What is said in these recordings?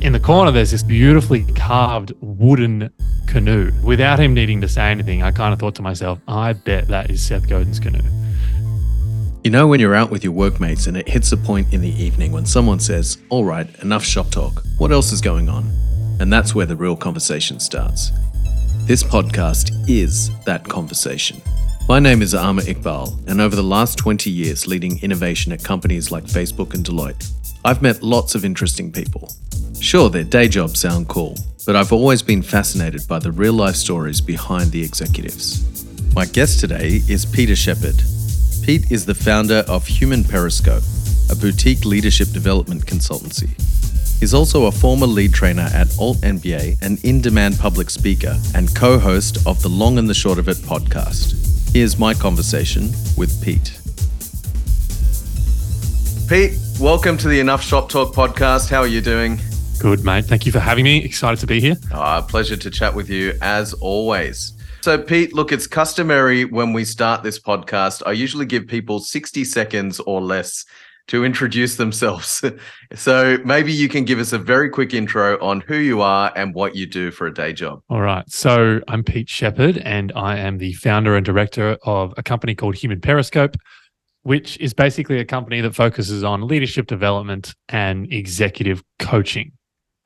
In the corner, there's this beautifully carved wooden canoe. Without him needing to say anything, I kind of thought to myself, I bet that is Seth Godin's canoe. You know, when you're out with your workmates and it hits a point in the evening when someone says, All right, enough shop talk. What else is going on? And that's where the real conversation starts. This podcast is that conversation. My name is Amer Iqbal, and over the last 20 years leading innovation at companies like Facebook and Deloitte, I've met lots of interesting people. Sure, their day jobs sound cool, but I've always been fascinated by the real life stories behind the executives. My guest today is Peter Shepherd. Pete is the founder of Human Periscope, a boutique leadership development consultancy. He's also a former lead trainer at Alt MBA, an in demand public speaker, and co host of the Long and the Short of It podcast. Here's my conversation with Pete. Pete, welcome to the Enough Shop Talk podcast. How are you doing? Good, mate. Thank you for having me. Excited to be here. Uh, pleasure to chat with you as always. So, Pete, look, it's customary when we start this podcast. I usually give people 60 seconds or less to introduce themselves. so, maybe you can give us a very quick intro on who you are and what you do for a day job. All right. So, I'm Pete Shepherd, and I am the founder and director of a company called Human Periscope, which is basically a company that focuses on leadership development and executive coaching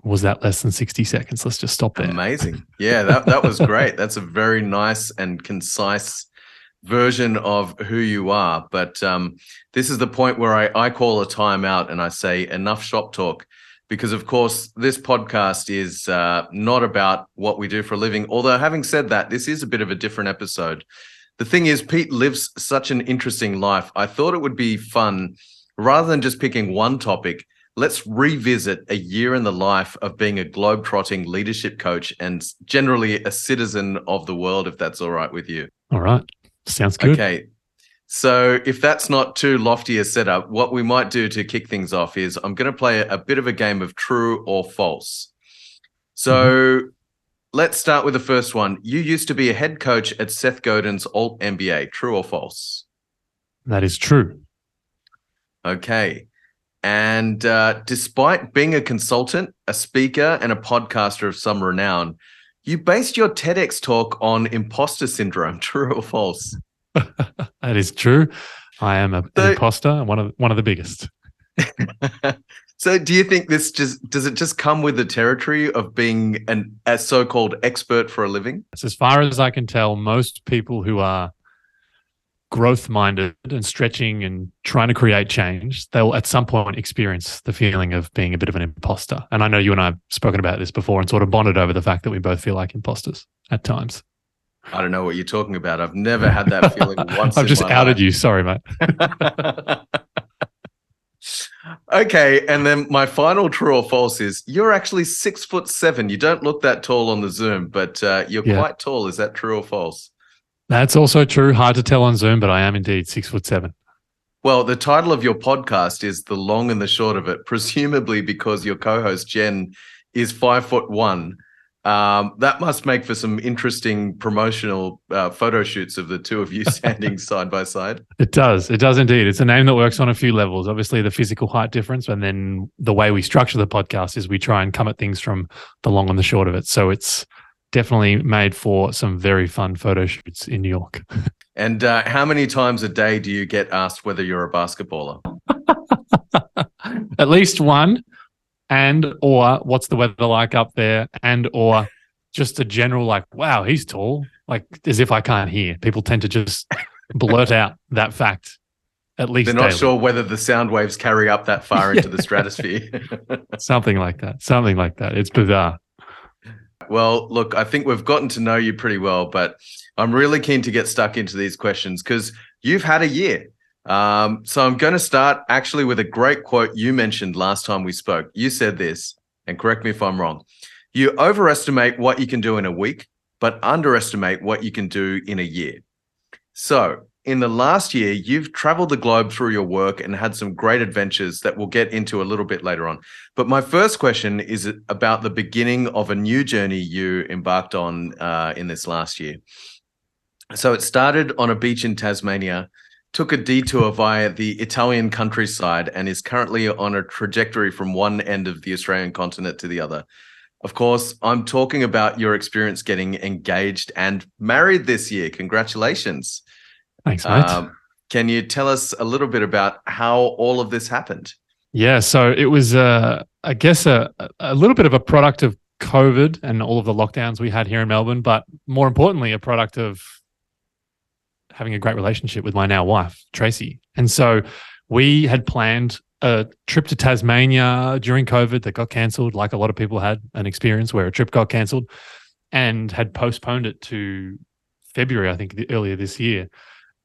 was that less than 60 seconds? Let's just stop there. Amazing. Yeah, that, that was great. That's a very nice and concise version of who you are. But um, this is the point where I, I call a timeout and I say enough shop talk. Because, of course, this podcast is uh, not about what we do for a living. Although, having said that, this is a bit of a different episode. The thing is, Pete lives such an interesting life. I thought it would be fun rather than just picking one topic let's revisit a year in the life of being a globe-trotting leadership coach and generally a citizen of the world, if that's all right with you. All right. Sounds good. Okay. So, if that's not too lofty a setup, what we might do to kick things off is I'm going to play a bit of a game of true or false. So, mm-hmm. let's start with the first one. You used to be a head coach at Seth Godin's Alt MBA. True or false? That is true. Okay. And uh, despite being a consultant, a speaker, and a podcaster of some renown, you based your TEDx talk on imposter syndrome. True or false? that is true. I am a, so, an imposter, one of one of the biggest. so, do you think this just does it just come with the territory of being an a so-called expert for a living? As far as I can tell, most people who are growth minded and stretching and trying to create change, they'll at some point experience the feeling of being a bit of an imposter. And I know you and I have spoken about this before and sort of bonded over the fact that we both feel like imposters at times. I don't know what you're talking about. I've never had that feeling once. I've just outed life. you. Sorry, mate. okay, and then my final true or false is you're actually six foot seven. You don't look that tall on the Zoom, but uh, you're yeah. quite tall. Is that true or false? That's also true. Hard to tell on Zoom, but I am indeed six foot seven. Well, the title of your podcast is The Long and the Short of It, presumably because your co host, Jen, is five foot one. Um, that must make for some interesting promotional uh, photo shoots of the two of you standing side by side. It does. It does indeed. It's a name that works on a few levels. Obviously, the physical height difference, and then the way we structure the podcast is we try and come at things from the long and the short of it. So it's definitely made for some very fun photo shoots in New York. And uh, how many times a day do you get asked whether you're a basketballer? At least one. And or what's the weather like up there? And or just a general like, wow, he's tall. Like as if I can't hear. People tend to just blurt out that fact. At least they're not daily. sure whether the sound waves carry up that far into the stratosphere. Something like that. Something like that. It's bizarre. Well, look, I think we've gotten to know you pretty well, but I'm really keen to get stuck into these questions because you've had a year. Um, so I'm going to start actually with a great quote you mentioned last time we spoke. You said this, and correct me if I'm wrong. You overestimate what you can do in a week, but underestimate what you can do in a year. So in the last year, you've traveled the globe through your work and had some great adventures that we'll get into a little bit later on. But my first question is about the beginning of a new journey you embarked on uh, in this last year. So it started on a beach in Tasmania, took a detour via the Italian countryside and is currently on a trajectory from one end of the Australian continent to the other. Of course, I'm talking about your experience getting engaged and married this year. Congratulations. Thanks, mate. Um, can you tell us a little bit about how all of this happened? Yeah, so it was, uh, I guess, a, a little bit of a product of COVID and all of the lockdowns we had here in Melbourne, but more importantly, a product of having a great relationship with my now wife, Tracy. And so we had planned a trip to Tasmania during COVID that got cancelled, like a lot of people had an experience where a trip got cancelled and had postponed it to February, I think, earlier this year.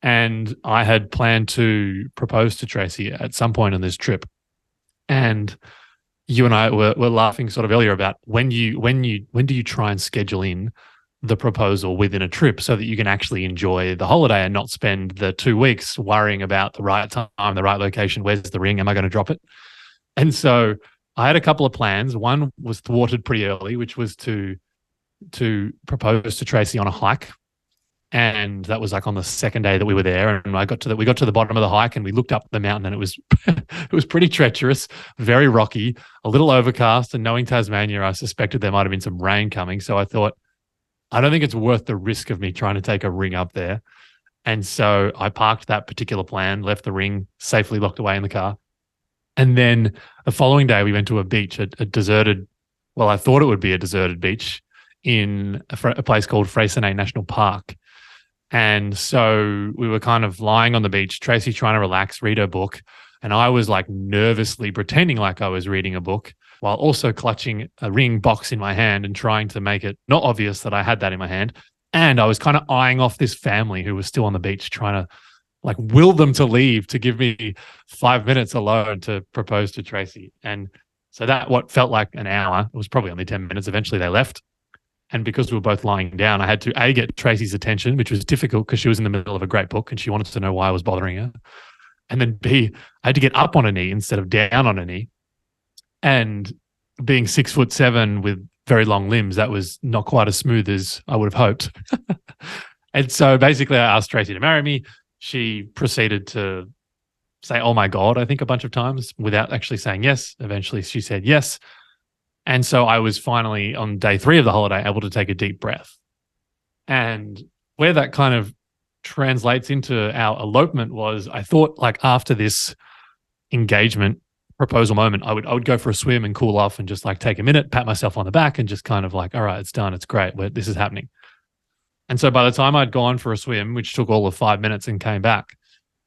And I had planned to propose to Tracy at some point on this trip. And you and I were, were laughing sort of earlier about when you when you when do you try and schedule in the proposal within a trip so that you can actually enjoy the holiday and not spend the two weeks worrying about the right time, the right location. Where's the ring? Am I going to drop it? And so I had a couple of plans. One was thwarted pretty early, which was to to propose to Tracy on a hike. And that was like on the second day that we were there. And I got to the we got to the bottom of the hike and we looked up the mountain and it was it was pretty treacherous, very rocky, a little overcast. And knowing Tasmania, I suspected there might have been some rain coming. So I thought, I don't think it's worth the risk of me trying to take a ring up there. And so I parked that particular plan, left the ring safely locked away in the car. And then the following day, we went to a beach, a, a deserted, well, I thought it would be a deserted beach in a, a place called Freycinet National Park. And so we were kind of lying on the beach, Tracy trying to relax, read her book. And I was like nervously pretending like I was reading a book while also clutching a ring box in my hand and trying to make it not obvious that I had that in my hand. And I was kind of eyeing off this family who was still on the beach, trying to like will them to leave to give me five minutes alone to propose to Tracy. And so that what felt like an hour, it was probably only 10 minutes. Eventually they left. And because we were both lying down, I had to A, get Tracy's attention, which was difficult because she was in the middle of a great book and she wanted to know why I was bothering her. And then B, I had to get up on a knee instead of down on a knee and being six foot seven with very long limbs, that was not quite as smooth as I would have hoped. and so basically, I asked Tracy to marry me. She proceeded to say, Oh my God, I think a bunch of times without actually saying yes. Eventually, she said yes. And so I was finally on day three of the holiday able to take a deep breath. And where that kind of translates into our elopement was I thought, like, after this engagement, proposal moment, I would I would go for a swim and cool off and just like take a minute, pat myself on the back, and just kind of like, all right, it's done, it's great, this is happening. And so by the time I'd gone for a swim, which took all of five minutes and came back,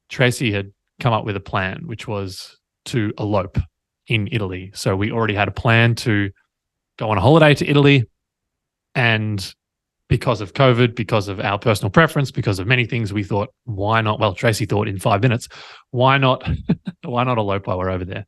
Tracy had come up with a plan, which was to elope in Italy. So we already had a plan to go on a holiday to Italy. And because of COVID, because of our personal preference, because of many things, we thought, why not? Well, Tracy thought in five minutes, why not? why not elope while we're over there?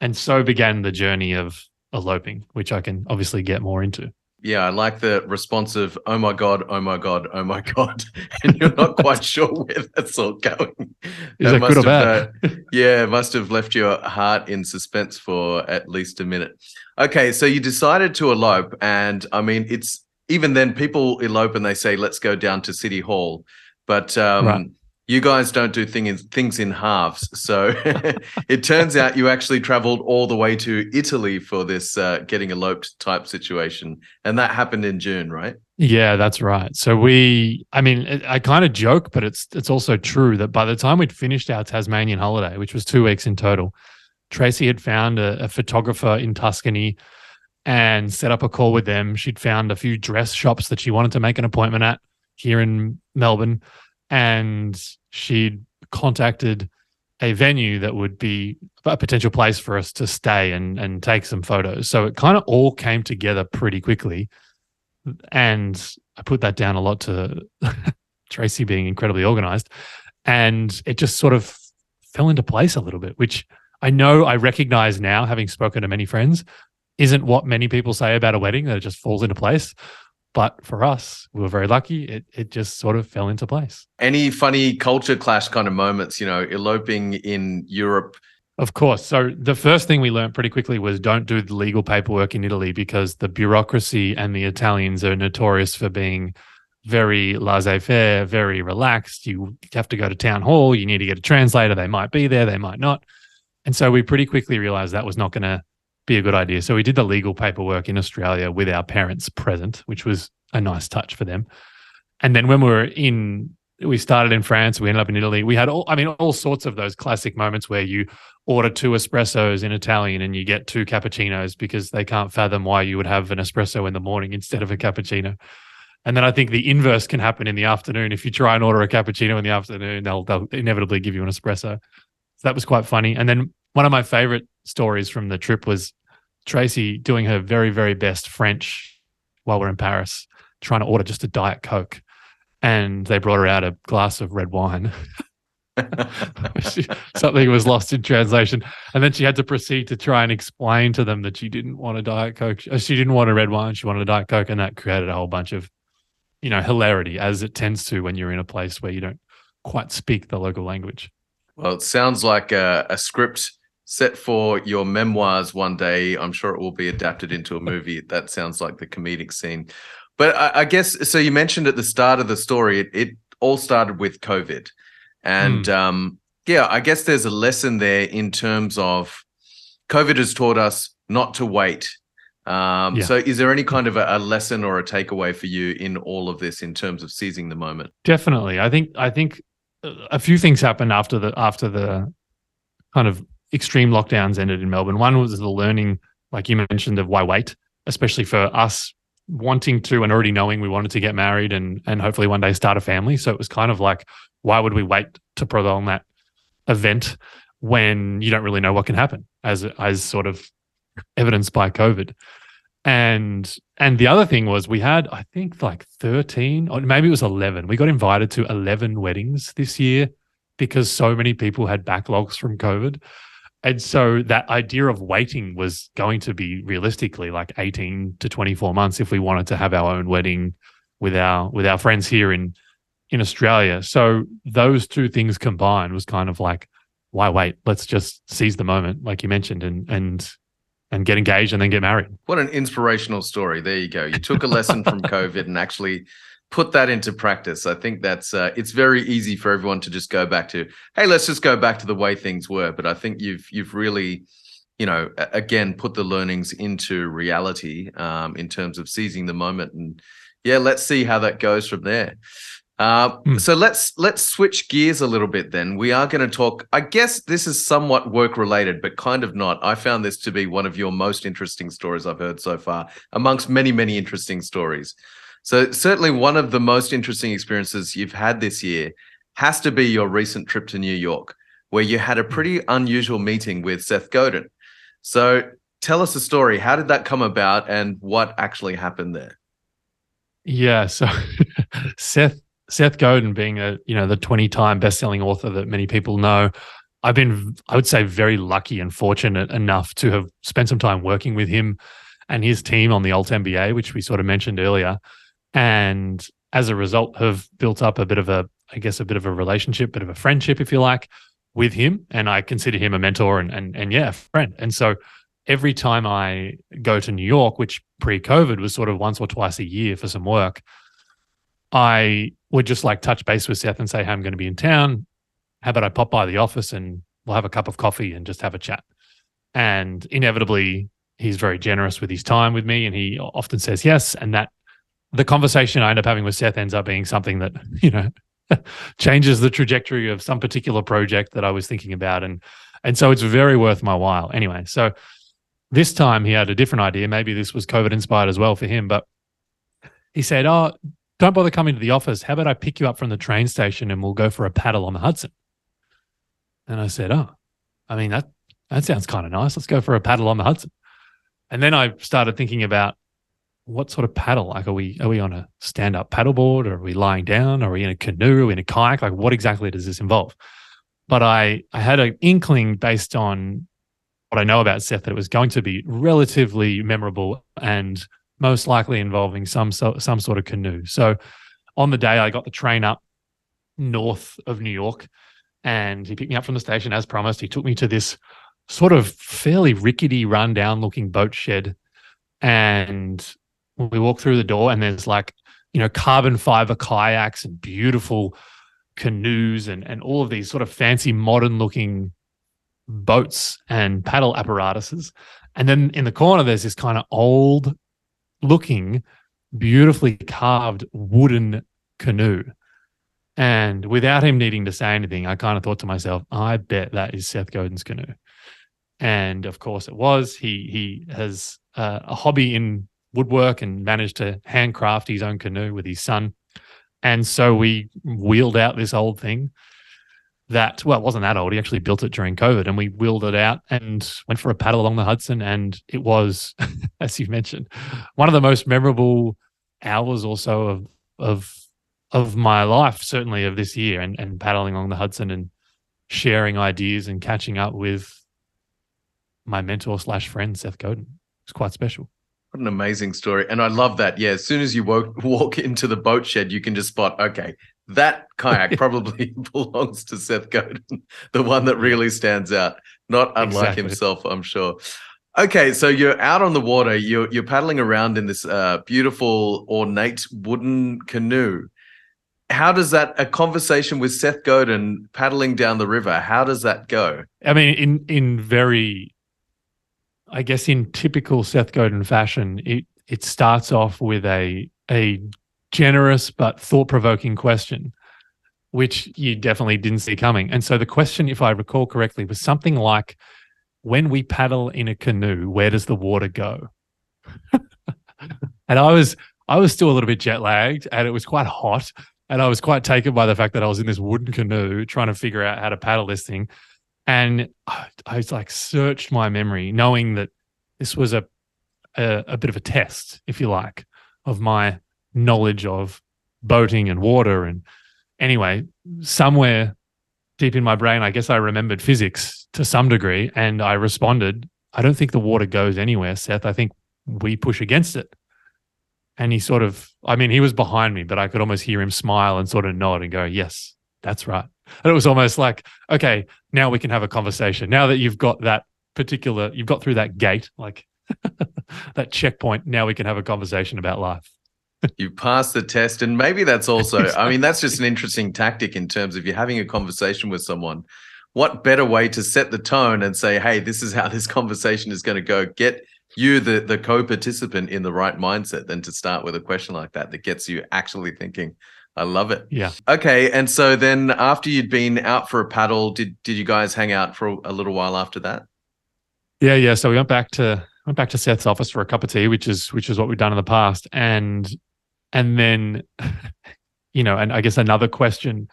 And so began the journey of eloping, which I can obviously get more into. Yeah, I like the responsive, "Oh my god, oh my god, oh my god," and you're not quite sure where that's all going. Is that, that good or bad? Uh, yeah, must have left your heart in suspense for at least a minute. Okay, so you decided to elope, and I mean, it's even then people elope and they say, "Let's go down to City Hall," but um, right you guys don't do thing in, things in halves. So it turns out you actually traveled all the way to Italy for this uh, getting eloped type situation. And that happened in June, right? Yeah, that's right. So we, I mean, I kind of joke, but it's it's also true that by the time we'd finished our Tasmanian holiday, which was two weeks in total, Tracy had found a, a photographer in Tuscany and set up a call with them. She'd found a few dress shops that she wanted to make an appointment at here in Melbourne and she'd contacted a venue that would be a potential place for us to stay and and take some photos. So it kind of all came together pretty quickly. And I put that down a lot to Tracy being incredibly organized. And it just sort of fell into place a little bit, which I know I recognize now, having spoken to many friends, isn't what many people say about a wedding, that it just falls into place. But for us, we were very lucky. It it just sort of fell into place. Any funny culture clash kind of moments, you know, eloping in Europe? Of course. So the first thing we learned pretty quickly was don't do the legal paperwork in Italy because the bureaucracy and the Italians are notorious for being very laissez faire, very relaxed. You have to go to town hall. You need to get a translator. They might be there, they might not. And so we pretty quickly realized that was not going to be a good idea. So we did the legal paperwork in Australia with our parents present, which was a nice touch for them. And then when we were in, we started in France, we ended up in Italy. We had all, I mean, all sorts of those classic moments where you order two espressos in Italian and you get two cappuccinos because they can't fathom why you would have an espresso in the morning instead of a cappuccino. And then I think the inverse can happen in the afternoon. If you try and order a cappuccino in the afternoon, they'll they'll inevitably give you an espresso. So that was quite funny. And then one of my favorite stories from the trip was Tracy doing her very, very best French while we're in Paris, trying to order just a Diet Coke. And they brought her out a glass of red wine. she, something was lost in translation. And then she had to proceed to try and explain to them that she didn't want a Diet Coke. Uh, she didn't want a red wine. She wanted a Diet Coke. And that created a whole bunch of you know, hilarity as it tends to when you're in a place where you don't quite speak the local language. Well, it sounds like a, a script set for your memoirs one day. I'm sure it will be adapted into a movie. that sounds like the comedic scene. But I, I, guess so. You mentioned at the start of the story, it, it all started with COVID, and mm. um, yeah, I guess there's a lesson there in terms of COVID has taught us not to wait um, yeah. So, is there any kind of a, a, lesson or a takeaway for you in all of this in terms of seizing the moment? Definitely, I think I think a few things happened after the after the kind of extreme lockdowns ended in Melbourne. One was the learning, like you mentioned, of why wait, especially for us wanting to and already knowing we wanted to get married and and hopefully one day start a family. So it was kind of like, why would we wait to prolong that event when you don't really know what can happen, as as sort of evidenced by COVID. And and the other thing was we had I think like 13 or maybe it was 11. We got invited to 11 weddings this year because so many people had backlogs from COVID. And so that idea of waiting was going to be realistically like 18 to 24 months if we wanted to have our own wedding with our with our friends here in in Australia. So those two things combined was kind of like, why wait? Let's just seize the moment, like you mentioned, and and and get engaged and then get married. What an inspirational story. There you go. You took a lesson from COVID and actually put that into practice. I think that's uh, it's very easy for everyone to just go back to, hey, let's just go back to the way things were. But I think you've you've really, you know, again put the learnings into reality um, in terms of seizing the moment. And yeah, let's see how that goes from there. Uh, mm. So let's let's switch gears a little bit. Then we are going to talk. I guess this is somewhat work related, but kind of not. I found this to be one of your most interesting stories I've heard so far, amongst many many interesting stories. So certainly one of the most interesting experiences you've had this year has to be your recent trip to New York, where you had a hmm. pretty unusual meeting with Seth Godin. So tell us a story. How did that come about, and what actually happened there? Yeah, so Seth Seth Godin being a you know the 20 time best-selling author that many people know, I've been I would say very lucky and fortunate enough to have spent some time working with him and his team on the Alt MBA, which we sort of mentioned earlier, and as a result have built up a bit of a I guess a bit of a relationship, bit of a friendship, if you like, with him, and I consider him a mentor and and and yeah, friend. And so every time I go to New York, which pre-COVID was sort of once or twice a year for some work, I would just like touch base with Seth and say, Hey, I'm going to be in town. How about I pop by the office and we'll have a cup of coffee and just have a chat? And inevitably, he's very generous with his time with me and he often says yes. And that the conversation I end up having with Seth ends up being something that, you know, changes the trajectory of some particular project that I was thinking about. And and so it's very worth my while. Anyway, so this time he had a different idea. Maybe this was COVID inspired as well for him, but he said, Oh, don't bother coming to the office. How about I pick you up from the train station and we'll go for a paddle on the Hudson? And I said, Oh, I mean, that, that sounds kind of nice. Let's go for a paddle on the Hudson. And then I started thinking about what sort of paddle? Like, are we are we on a stand up paddleboard? Or are we lying down? Are we in a canoe? In a kayak? Like, what exactly does this involve? But I I had an inkling based on what I know about Seth that it was going to be relatively memorable and most likely involving some so, some sort of canoe. So on the day I got the train up north of New York and he picked me up from the station as promised. He took me to this sort of fairly rickety, rundown looking boat shed. And we walk through the door and there's like, you know, carbon fiber kayaks and beautiful canoes and, and all of these sort of fancy modern looking boats and paddle apparatuses. And then in the corner, there's this kind of old looking, beautifully carved wooden canoe. And without him needing to say anything, I kind of thought to myself, I bet that is Seth Godin's canoe. And of course, it was. He he has uh, a hobby in woodwork and managed to handcraft his own canoe with his son. And so we wheeled out this old thing that, well, it wasn't that old. He actually built it during COVID and we wheeled it out and went for a paddle along the Hudson. And it was, as you mentioned, one of the most memorable hours also of, of, of my life, certainly of this year and, and paddling along the Hudson and sharing ideas and catching up with my mentor slash friend, Seth Godin. It was quite special. What an amazing story. And I love that. Yeah, as soon as you walk, walk into the boat shed, you can just spot, okay, that kayak probably belongs to Seth Godin, the one that really stands out, not unlike exactly. himself, I'm sure. Okay, so you're out on the water, you're you're paddling around in this uh, beautiful ornate wooden canoe. How does that a conversation with Seth Godin paddling down the river? How does that go? I mean, in in very I guess in typical Seth Godin fashion, it it starts off with a a generous but thought provoking question, which you definitely didn't see coming. And so the question, if I recall correctly, was something like, "When we paddle in a canoe, where does the water go?" and I was I was still a little bit jet lagged, and it was quite hot, and I was quite taken by the fact that I was in this wooden canoe trying to figure out how to paddle this thing. And I, I was like searched my memory, knowing that this was a, a a bit of a test, if you like, of my knowledge of boating and water. And anyway, somewhere deep in my brain, I guess I remembered physics to some degree, and I responded, "I don't think the water goes anywhere, Seth. I think we push against it." And he sort of, I mean, he was behind me, but I could almost hear him smile and sort of nod and go, Yes, that's right. And it was almost like, okay, now we can have a conversation. Now that you've got that particular, you've got through that gate, like that checkpoint, now we can have a conversation about life. you pass the test. And maybe that's also, I mean, that's just an interesting tactic in terms of you're having a conversation with someone. What better way to set the tone and say, hey, this is how this conversation is going to go? Get you, the, the co participant, in the right mindset than to start with a question like that that gets you actually thinking I love it. Yeah. Okay. And so then after you'd been out for a paddle, did did you guys hang out for a little while after that? Yeah, yeah. So we went back to went back to Seth's office for a cup of tea, which is which is what we've done in the past. And and then you know, and I guess another question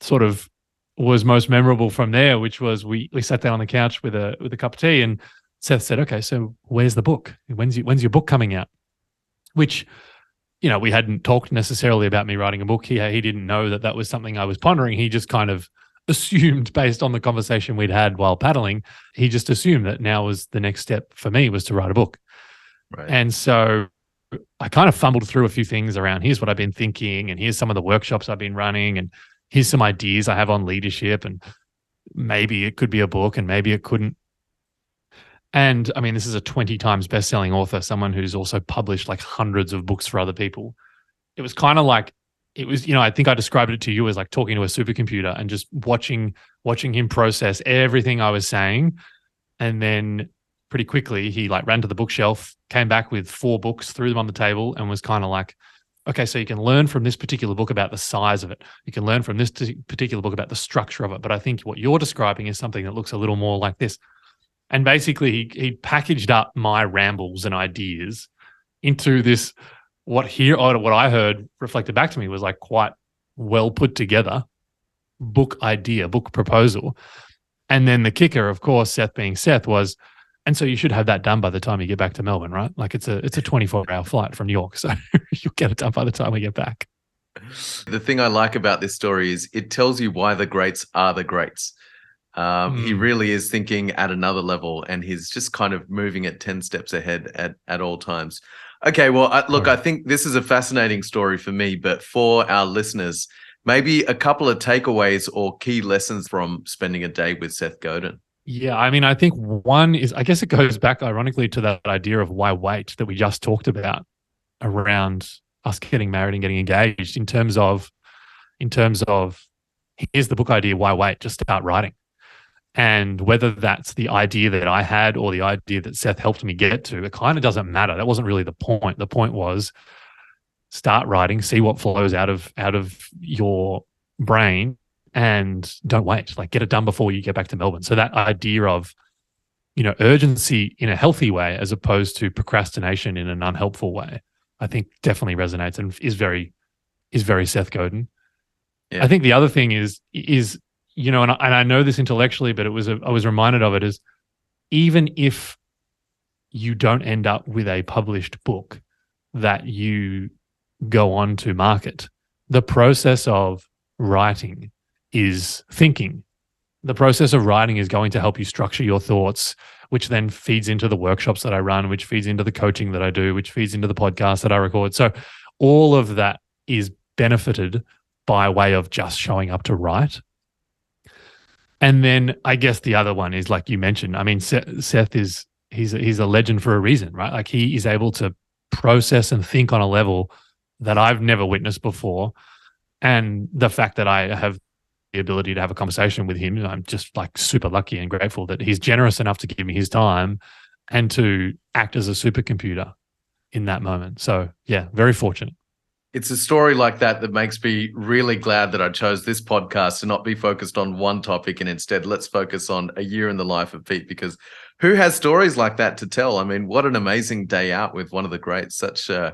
sort of was most memorable from there, which was we we sat down on the couch with a with a cup of tea and Seth said, Okay, so where's the book? When's you, when's your book coming out? Which you know, we hadn't talked necessarily about me writing a book. He he didn't know that that was something I was pondering. He just kind of assumed, based on the conversation we'd had while paddling, he just assumed that now was the next step for me was to write a book. Right. And so I kind of fumbled through a few things around here's what I've been thinking, and here's some of the workshops I've been running, and here's some ideas I have on leadership, and maybe it could be a book, and maybe it couldn't. And I mean, this is a 20 times best selling author, someone who's also published like hundreds of books for other people. It was kind of like, it was, you know, I think I described it to you as like talking to a supercomputer and just watching, watching him process everything I was saying. And then pretty quickly, he like ran to the bookshelf, came back with four books, threw them on the table, and was kind of like, okay, so you can learn from this particular book about the size of it. You can learn from this particular book about the structure of it. But I think what you're describing is something that looks a little more like this and basically he, he packaged up my rambles and ideas into this what here what I heard reflected back to me was like quite well put together book idea, book proposal. And then the kicker, of course, Seth being Seth, was, and so you should have that done by the time you get back to Melbourne, right? Like it's a it's a 24 hour flight from New York. So you'll get it done by the time we get back. The thing I like about this story is it tells you why the greats are the greats. Um, mm. He hmm. really is thinking at another level, and he's just kind of moving at ten steps ahead at at all times. Okay, well, I, look, right. I think this is a fascinating story for me, but for our listeners, maybe a couple of takeaways or key lessons from spending a day with Seth Godin. Yeah, I mean, I think one is, I guess it goes back ironically to that idea of why wait that we just talked about around us getting married and getting engaged in terms of in terms of here's the book idea why wait just start writing and whether that's the idea that i had or the idea that seth helped me get to it kind of doesn't matter. That wasn't really the point. The point was start writing see what flows out of out of your brain and don't wait. Like get it done before you get back to melbourne. So that idea of you know urgency in a healthy way as opposed to procrastination in an unhelpful way i think definitely resonates and is very is very seth godin. Yeah. i think the other thing is is you know and I, and I know this intellectually but it was a, i was reminded of it is even if you don't end up with a published book that you go on to market the process of writing is thinking the process of writing is going to help you structure your thoughts, which then feeds into the workshops that I run, which feeds into the coaching that I do, which feeds into the podcast that I record. So all of that is benefited by way of just showing up to write. And then I guess the other one is like you mentioned. I mean, Seth is he's a, he's a legend for a reason, right? Like he is able to process and think on a level that I've never witnessed before. And the fact that I have the ability to have a conversation with him. I'm just like super lucky and grateful that he's generous enough to give me his time and to act as a supercomputer in that moment. So, yeah, very fortunate. It's a story like that that makes me really glad that I chose this podcast to not be focused on one topic and instead let's focus on a year in the life of Pete because who has stories like that to tell? I mean, what an amazing day out with one of the greats, such uh,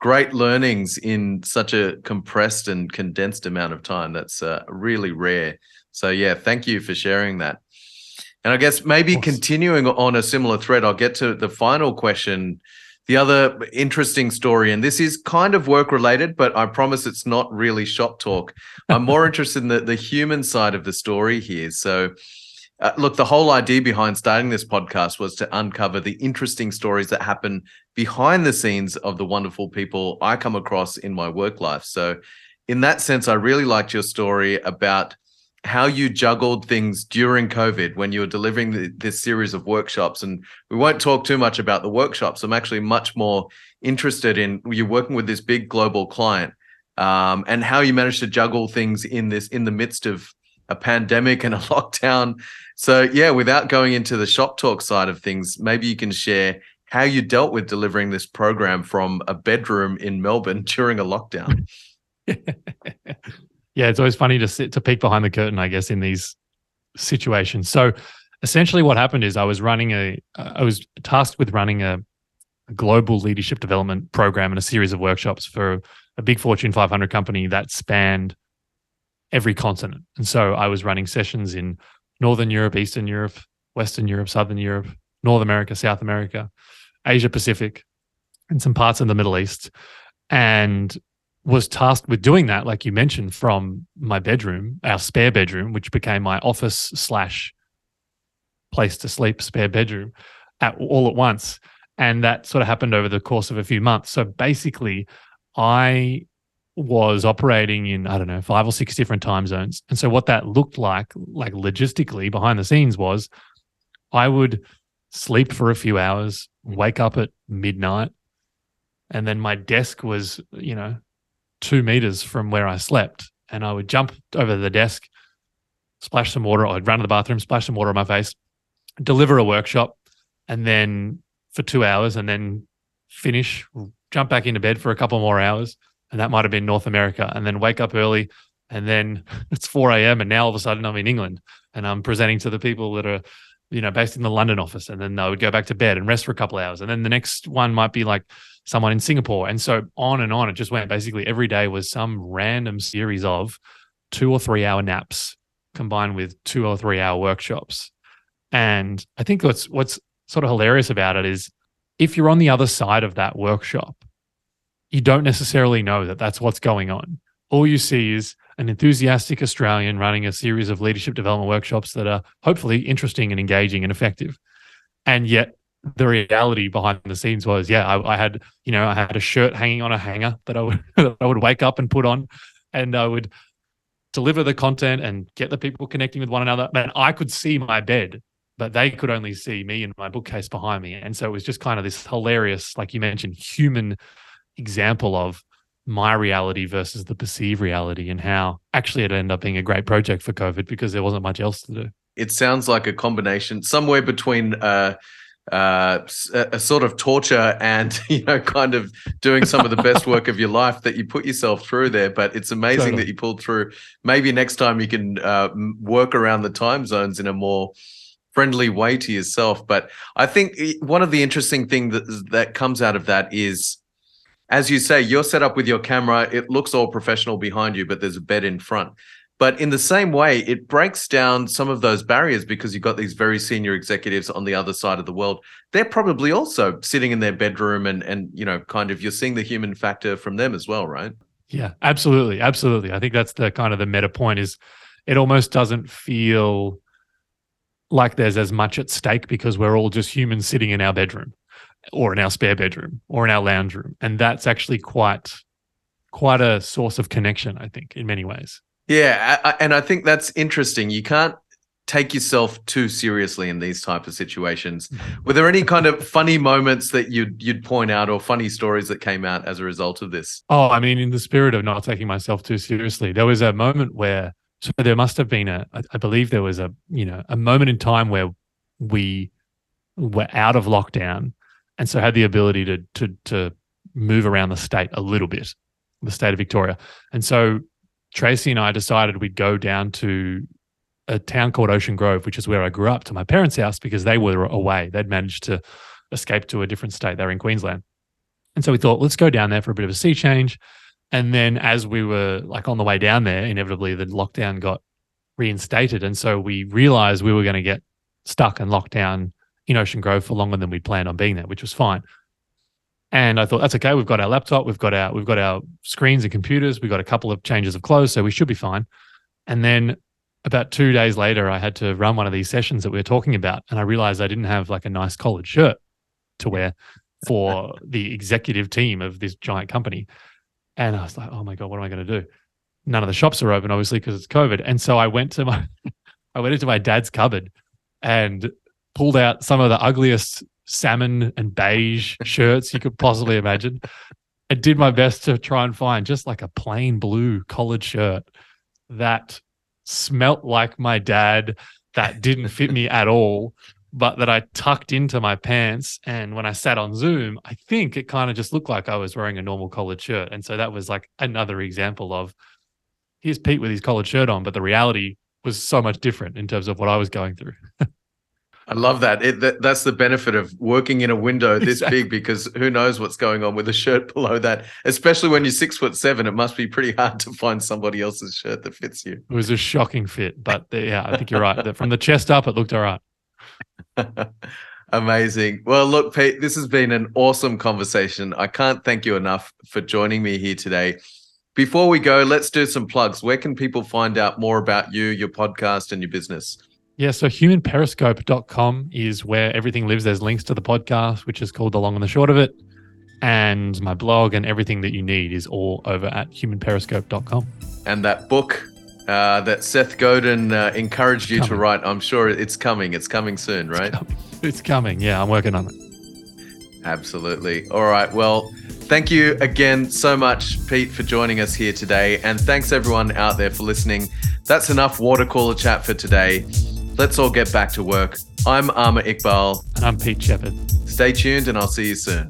great learnings in such a compressed and condensed amount of time. That's uh, really rare. So yeah, thank you for sharing that. And I guess maybe continuing on a similar thread, I'll get to the final question. The other interesting story, and this is kind of work related, but I promise it's not really shop talk. I'm more interested in the, the human side of the story here. So uh, look, the whole idea behind starting this podcast was to uncover the interesting stories that happen behind the scenes of the wonderful people I come across in my work life. So, in that sense, I really liked your story about how you juggled things during COVID when you were delivering the, this series of workshops. And we won't talk too much about the workshops. I'm actually much more interested in you're working with this big global client um, and how you managed to juggle things in this in the midst of a pandemic and a lockdown. So, yeah, without going into the shop talk side of things, maybe you can share how you dealt with delivering this program from a bedroom in Melbourne during a lockdown. yeah, it's always funny to sit to peek behind the curtain, I guess, in these situations. So, essentially, what happened is I was running a, I was tasked with running a, a global leadership development program and a series of workshops for a big Fortune 500 company that spanned every continent. And so I was running sessions in Northern Europe, Eastern Europe, Western Europe, Southern Europe, North America, South America, Asia Pacific, and some parts of the Middle East. And was tasked with doing that, like you mentioned, from my bedroom, our spare bedroom, which became my office slash place to sleep, spare bedroom, at all at once. And that sort of happened over the course of a few months. So basically, I was operating in I don't know five or six different time zones, and so what that looked like, like logistically behind the scenes, was I would sleep for a few hours, wake up at midnight, and then my desk was you know two meters from where I slept, and I would jump over the desk, splash some water, I'd run to the bathroom, splash some water on my face, deliver a workshop, and then for two hours, and then finish, jump back into bed for a couple more hours and that might have been North America, and then wake up early, and then it's 4 a.m. and now all of a sudden I'm in England and I'm presenting to the people that are, you know, based in the London office, and then I would go back to bed and rest for a couple hours, and then the next one might be like someone in Singapore, and so on and on. It just went. Basically, every day was some random series of two or three hour naps combined with two or three hour workshops. And I think what's what's sort of hilarious about it is if you're on the other side of that workshop you don't necessarily know that that's what's going on. All you see is an enthusiastic Australian running a series of leadership development workshops that are hopefully interesting and engaging and effective. And yet, the reality behind the scenes was, yeah, I, I had, you know, I had a shirt hanging on a hanger that I would, that I would wake up and put on, and I would deliver the content and get the people connecting with one another. And I could see my bed, but they could only see me and my bookcase behind me. And so it was just kind of this hilarious, like you mentioned, human example of my reality versus the perceived reality and how actually it ended up being a great project for COVID because there wasn't much else to do. It sounds like a combination somewhere between uh, uh, a, a, sort of torture and you know kind of doing some of the best work of your life that you put yourself through there. But it's amazing totally. that you pulled through. Maybe next time you can uh, work around the time zones in a more friendly way to yourself. But I think one of the interesting things that that comes out of that is as you say, you're set up with your camera. It looks all professional behind you, but there's a bed in front. But in the same way, it breaks down some of those barriers because you've got these very senior executives on the other side of the world. They're probably also sitting in their bedroom and and you know, kind of you're seeing the human factor from them as well, right? Yeah, absolutely. Absolutely. I think that's the kind of the meta point is it almost doesn't feel like there's as much at stake because we're all just humans sitting in our bedroom or in our spare bedroom or in our lounge room. And that's actually quite quite a source of connection, I think, in many ways. Yeah, I, and I think that's interesting. You can't take yourself too seriously in these type of situations. Mm-hmm. Were there any kind of funny moments that you'd you'd point out, or funny stories that came out as a result of this? Oh, I mean, in the spirit of not taking myself too seriously, there was a moment where so there must have been a I believe there was a you know a moment in time where we were out of lockdown and so had the ability to to to move around the state a little bit, the state of Victoria. And so Tracy and I decided we'd go down to a town called Ocean Grove, which is where I grew up, to my parents' house because they were away. They'd managed to escape to a different state. They were in Queensland. And so we thought, let's go down there for a bit of a sea change. And then as we were like on the way down there, inevitably the lockdown got reinstated. And so we realized we were going to get stuck and locked down in Ocean Grove for longer than we'd planned on being there, which was fine. And I thought that's okay. We've got our laptop, we've got our we've got our screens and computers, we've got a couple of changes of clothes, so we should be fine. And then about two days later, I had to run one of these sessions that we were talking about, and I realized I didn't have like a nice collared shirt to wear for the executive team of this giant company. And I was like, oh my god, what am I going to do? None of the shops are open, obviously, because it's COVID. And so I went to my, I went into my dad's cupboard and pulled out some of the ugliest salmon and beige shirts you could possibly imagine. I did my best to try and find just like a plain blue collared shirt that smelt like my dad, that didn't fit me at all, but that I tucked into my pants. And when I sat on Zoom, I think it kind of just looked like I was wearing a normal collared shirt. And so that was like another example of here's Pete with his collared shirt on, but the reality was so much different in terms of what I was going through. I love that. It, that. That's the benefit of working in a window this exactly. big because who knows what's going on with a shirt below that. Especially when you're six foot seven, it must be pretty hard to find somebody else's shirt that fits you. It was a shocking fit, but uh, yeah, I think you're right. That From the chest up, it looked all right. Amazing. Well, look, Pete, this has been an awesome conversation. I can't thank you enough for joining me here today. Before we go, let's do some plugs. Where can people find out more about you, your podcast, and your business? Yeah, so humanperiscope.com is where everything lives. There's links to the podcast, which is called The Long and the Short of It. And my blog and everything that you need is all over at humanperiscope.com. And that book uh, that Seth Godin uh, encouraged you to write, I'm sure it's coming. It's coming soon, right? It's coming. it's coming. Yeah, I'm working on it. Absolutely. All right. Well, thank you again so much, Pete, for joining us here today. And thanks everyone out there for listening. That's enough water cooler chat for today. Let's all get back to work. I'm Amer Iqbal. And I'm Pete Shepherd. Stay tuned, and I'll see you soon.